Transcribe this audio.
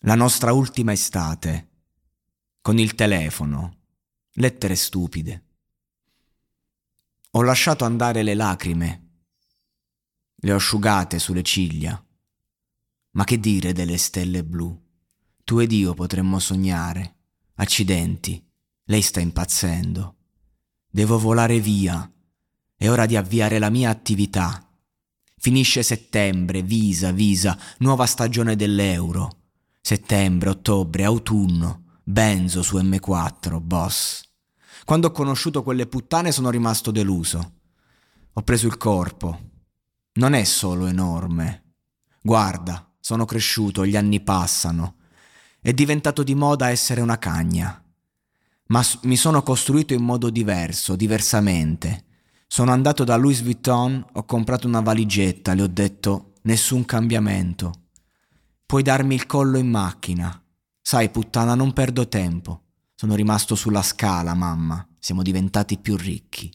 La nostra ultima estate. Con il telefono. Lettere stupide. Ho lasciato andare le lacrime. Le ho asciugate sulle ciglia. Ma che dire delle stelle blu? Tu ed io potremmo sognare. Accidenti, lei sta impazzendo. Devo volare via. È ora di avviare la mia attività. Finisce settembre, visa, visa, nuova stagione dell'euro. Settembre, ottobre, autunno, benzo su M4, boss. Quando ho conosciuto quelle puttane sono rimasto deluso. Ho preso il corpo. Non è solo enorme. Guarda, sono cresciuto, gli anni passano. È diventato di moda essere una cagna. Ma mi sono costruito in modo diverso, diversamente. Sono andato da Louis Vuitton, ho comprato una valigetta, le ho detto nessun cambiamento. Puoi darmi il collo in macchina. Sai, puttana, non perdo tempo. Sono rimasto sulla scala, mamma. Siamo diventati più ricchi.